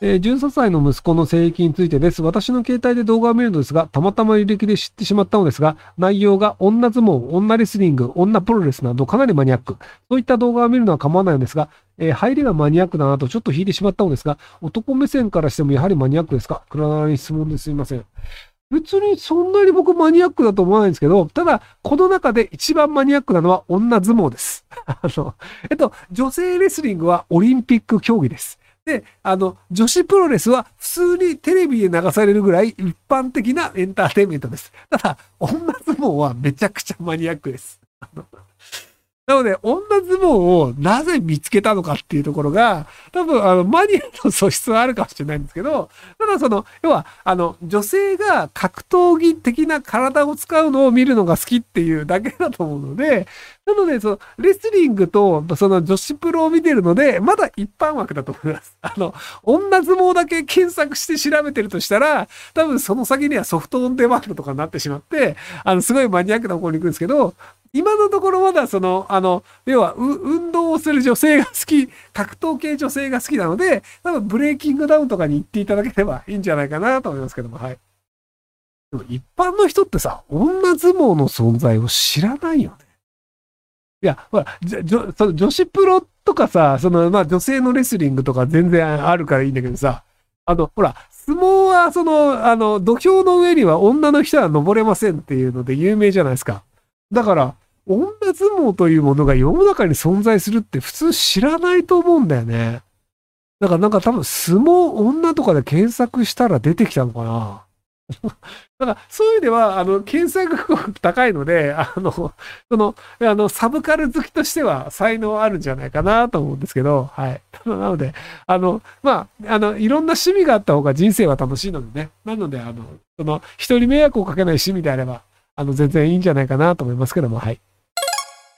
えー、13歳の息子の性域についてです。私の携帯で動画を見るのですが、たまたま履歴で知ってしまったのですが、内容が女相撲、女レスリング、女プロレスなどかなりマニアック。そういった動画を見るのは構わないのですが、えー、入りがマニアックだなとちょっと引いてしまったのですが、男目線からしてもやはりマニアックですか？黒なに質問ですみません。別にそんなに僕マニアックだと思わないんですけど、ただ、この中で一番マニアックなのは女相撲です。あの、えっと、女性レスリングはオリンピック競技です。で、あの、女子プロレスは普通にテレビで流されるぐらい一般的なエンターテインメントです。ただ、女相撲はめちゃくちゃマニアックです。なので、女相撲をなぜ見つけたのかっていうところが、多分、あの、マニアの素質はあるかもしれないんですけど、ただその、要は、あの、女性が格闘技的な体を使うのを見るのが好きっていうだけだと思うので、なので、その、レスリングと、その女子プロを見てるので、まだ一般枠だと思います。あの、女相撲だけ検索して調べてるとしたら、多分その先にはソフトオンデマンドとかになってしまって、あの、すごいマニアックな方向に行くんですけど、今のところまだその、あの、要は、運動をする女性が好き、格闘系女性が好きなので、多分ブレイキングダウンとかに行っていただければいいんじゃないかなと思いますけども、はい。でも一般の人ってさ、女相撲の存在を知らないよね。いや、ほら、じょその女子プロとかさ、その、まあ女性のレスリングとか全然あるからいいんだけどさ、あの、ほら、相撲はその、あの、土俵の上には女の人は登れませんっていうので有名じゃないですか。だから、女相撲というものが世の中に存在するって普通知らないと思うんだよね。だからなんか多分相撲女とかで検索したら出てきたのかな。だからそういう意味では、あの、検索が高いので、あの、その、あの、サブカル好きとしては才能あるんじゃないかなと思うんですけど、はい。なので、あの、まあ、あの、いろんな趣味があった方が人生は楽しいのでね。なので、あの、その、人に迷惑をかけない趣味であれば、あの、全然いいんじゃないかなと思いますけども、はい。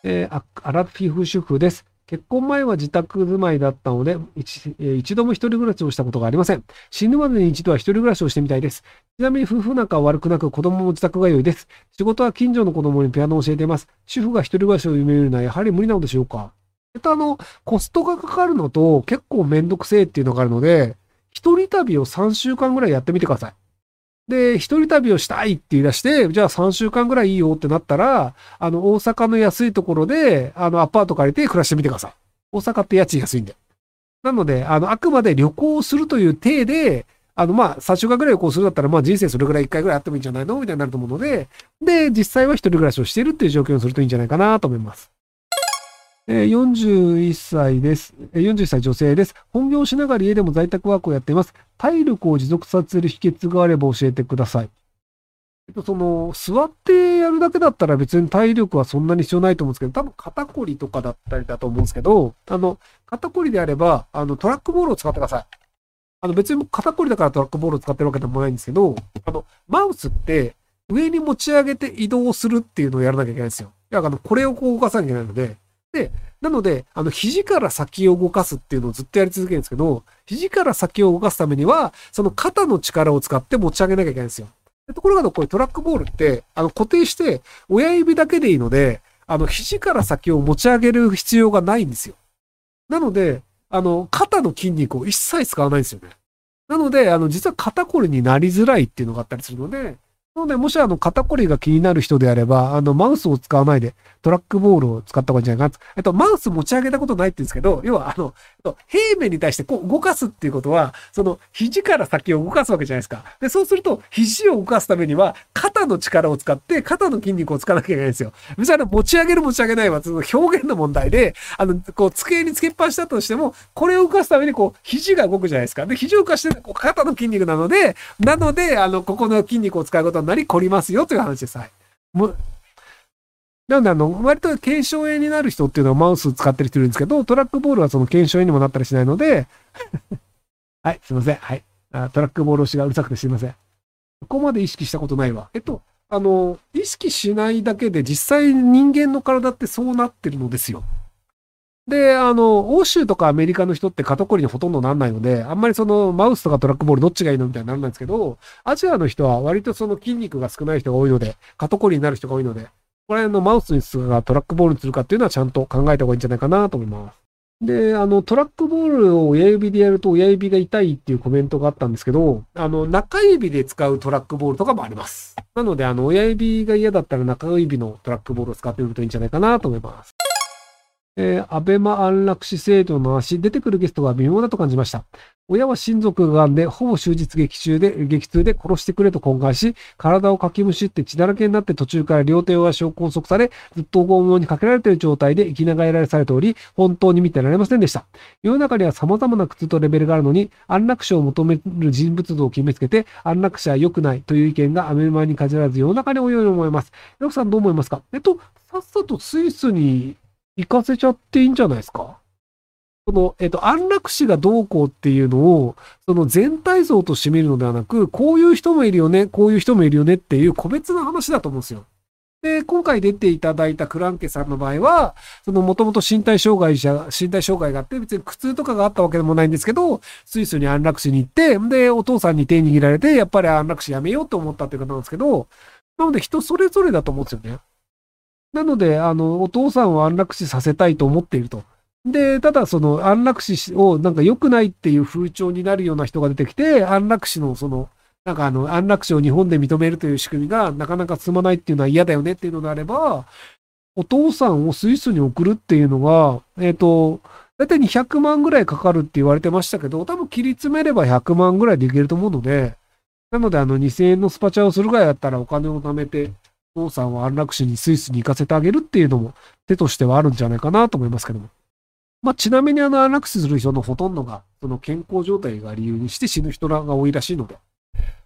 えー、アラフィフ主婦です。結婚前は自宅住まいだったので一、一度も一人暮らしをしたことがありません。死ぬまでに一度は一人暮らしをしてみたいです。ちなみに夫婦仲は悪くなく子供も自宅が良いです。仕事は近所の子供にピアノを教えています。主婦が一人暮らしを夢見るのはやはり無理なのでしょうかえっと、あの、コストがかかるのと結構めんどくせえっていうのがあるので、一人旅を3週間ぐらいやってみてください。で、一人旅をしたいって言い出して、じゃあ3週間ぐらいいいよってなったら、あの、大阪の安いところで、あの、アパート借りて暮らしてみてください。大阪って家賃安いんで。なので、あの、あくまで旅行をするという体で、あの、まあ、3週間ぐらい旅行するだったら、ま、人生それぐらい1回ぐらいあってもいいんじゃないの？みたいになると思うので、で、実際は一人暮らしをしているっていう状況にするといいんじゃないかなと思います。41歳です。41歳女性です。本業をしながら家でも在宅ワークをやっています。体力を持続させる秘訣があれば教えてください。その、座ってやるだけだったら別に体力はそんなに必要ないと思うんですけど、多分肩こりとかだったりだと思うんですけど、あの、肩こりであれば、あの、トラックボールを使ってください。あの、別に肩こりだからトラックボールを使ってるわけでもないんですけど、あの、マウスって上に持ち上げて移動するっていうのをやらなきゃいけないんですよ。いや、あの、これをこう動かさなきゃいけないので、で、なので、あの、肘から先を動かすっていうのをずっとやり続けるんですけど、肘から先を動かすためには、その肩の力を使って持ち上げなきゃいけないんですよ。ところが、これトラックボールって、あの、固定して、親指だけでいいので、あの、肘から先を持ち上げる必要がないんですよ。なので、あの、肩の筋肉を一切使わないんですよね。なので、あの、実は肩こりになりづらいっていうのがあったりするので、なので、もしあの、肩こりが気になる人であれば、あの、マウスを使わないで、トラックボールを使った方がいいんじゃないかな。えっと、マウス持ち上げたことないって言うんですけど、要は、あの、平面に対してこう動かすっていうことは、その、肘から先を動かすわけじゃないですか。で、そうすると、肘を動かすためには、肩の力を使って、肩の筋肉を使わなきゃいけないんですよ。別にあの、持ち上げる持ち上げないは、その表現の問題で、あの、こう、机につけっぱしたとしても、これを動かすために、こう、肘が動くじゃないですか。で、肘を動かして、こう、肩の筋肉なので、なので、あの、ここの筋肉を使うことになり、凝りますよという話です。はい。もなんであの、割と腱鞘炎になる人っていうのはマウス使ってる人いるんですけど、トラックボールはその腱鞘炎にもなったりしないので はい、すいません。はい。あトラックボール押しがうるさくてすいません。ここまで意識したことないわ。えっと、あの、意識しないだけで実際人間の体ってそうなってるのですよ。で、あの、欧州とかアメリカの人って肩こりにほとんどなんないので、あんまりそのマウスとかトラックボールどっちがいいのみたいにならないんですけど、アジアの人は割とその筋肉が少ない人が多いので、肩こりになる人が多いので、こら辺のマウスにするかトラックボールにするかっていうのはちゃんと考えた方がいいんじゃないかなと思います。で、あの、トラックボールを親指でやると親指が痛いっていうコメントがあったんですけど、あの、中指で使うトラックボールとかもあります。なので、あの、親指が嫌だったら中指のトラックボールを使ってみるといいんじゃないかなと思います。えー、アベマ安楽死制度の話、出てくるゲストが微妙だと感じました。親は親族が癌で、ほぼ終日劇中で、劇痛で殺してくれと懇願し、体をかきむしって血だらけになって途中から両手を足を拘束され、ずっと拷問にかけられている状態で生きながらされており、本当に見てられませんでした。世の中には様々な苦痛とレベルがあるのに、安楽死を求める人物像を決めつけて、安楽死は良くないという意見がアメマに限らず世の中に多いように思います。ロクさんどう思いますか？えっと、さっさとスイスに行かせちゃっていいんじゃないですか？その、えっ、と、安楽死がどうこうっていうのを、その全体像として見るのではなく、こういう人もいるよね、こういう人もいるよねっていう個別の話だと思うんですよ。で、今回出ていただいたクランケさんの場合は、そのもともと身体障害者、身体障害があって、別に苦痛とかがあったわけでもないんですけど、スイスに安楽死に行って、で、お父さんに手握られて、やっぱり安楽死やめようと思ったっていう方なんですけど、なので人それぞれだと思うんですよね。なので、あの、お父さんを安楽死させたいと思っていると。で、ただその安楽死をなんか良くないっていう風潮になるような人が出てきて、安楽死のその、なんかあの、安楽死を日本で認めるという仕組みがなかなか進まないっていうのは嫌だよねっていうのであれば、お父さんをスイスに送るっていうのが、えっ、ー、と、だいたい200万ぐらいかかるって言われてましたけど、多分切り詰めれば100万ぐらいでいけると思うので、なのであの2000円のスパチャをするぐらいだったらお金を貯めて、父さんは安楽死にスイスに行かせてあげるっていうのも手としてはあるんじゃないかなと思いますけども。まあ、ちなみにあの安楽死する人のほとんどが、その健康状態が理由にして死ぬ人らが多いらしいので。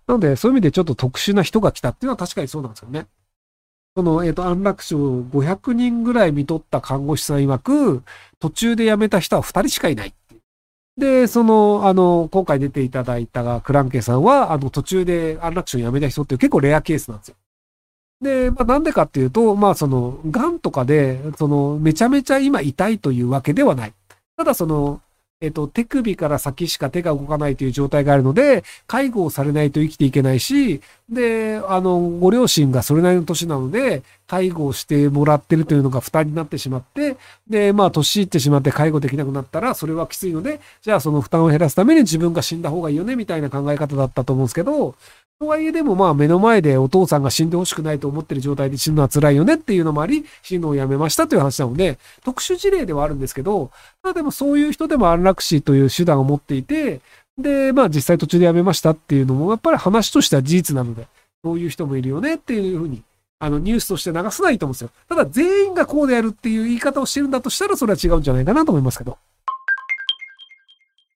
なので、そういう意味でちょっと特殊な人が来たっていうのは確かにそうなんですよね。その、えっ、ー、と、安楽死を500人ぐらい見とった看護師さん曰く、途中で辞めた人は2人しかいないで、その、あの、今回出ていただいたクランケさんは、あの、途中で安楽死を辞めた人っていう結構レアケースなんですよ。で、まあ、なんでかっていうと、まあ、その、癌とかで、その、めちゃめちゃ今痛いというわけではない。ただ、その、えっと、手首から先しか手が動かないという状態があるので、介護をされないと生きていけないし、で、あの、ご両親がそれなりの年なので、介護をしてもらってるというのが負担になってしまって、で、まあ、年いってしまって介護できなくなったら、それはきついので、じゃあその負担を減らすために自分が死んだ方がいいよね、みたいな考え方だったと思うんですけど、とはいえでもまあ目の前でお父さんが死んでほしくないと思ってる状態で死ぬのは辛いよねっていうのもあり、死ぬのをやめましたという話なので、特殊事例ではあるんですけど、まあでもそういう人でも安楽死という手段を持っていて、で、まあ実際途中でやめましたっていうのも、やっぱり話としては事実なので、そういう人もいるよねっていうふうに、あのニュースとして流さないと思うんですよ。ただ全員がこうでやるっていう言い方をしてるんだとしたら、それは違うんじゃないかなと思いますけど。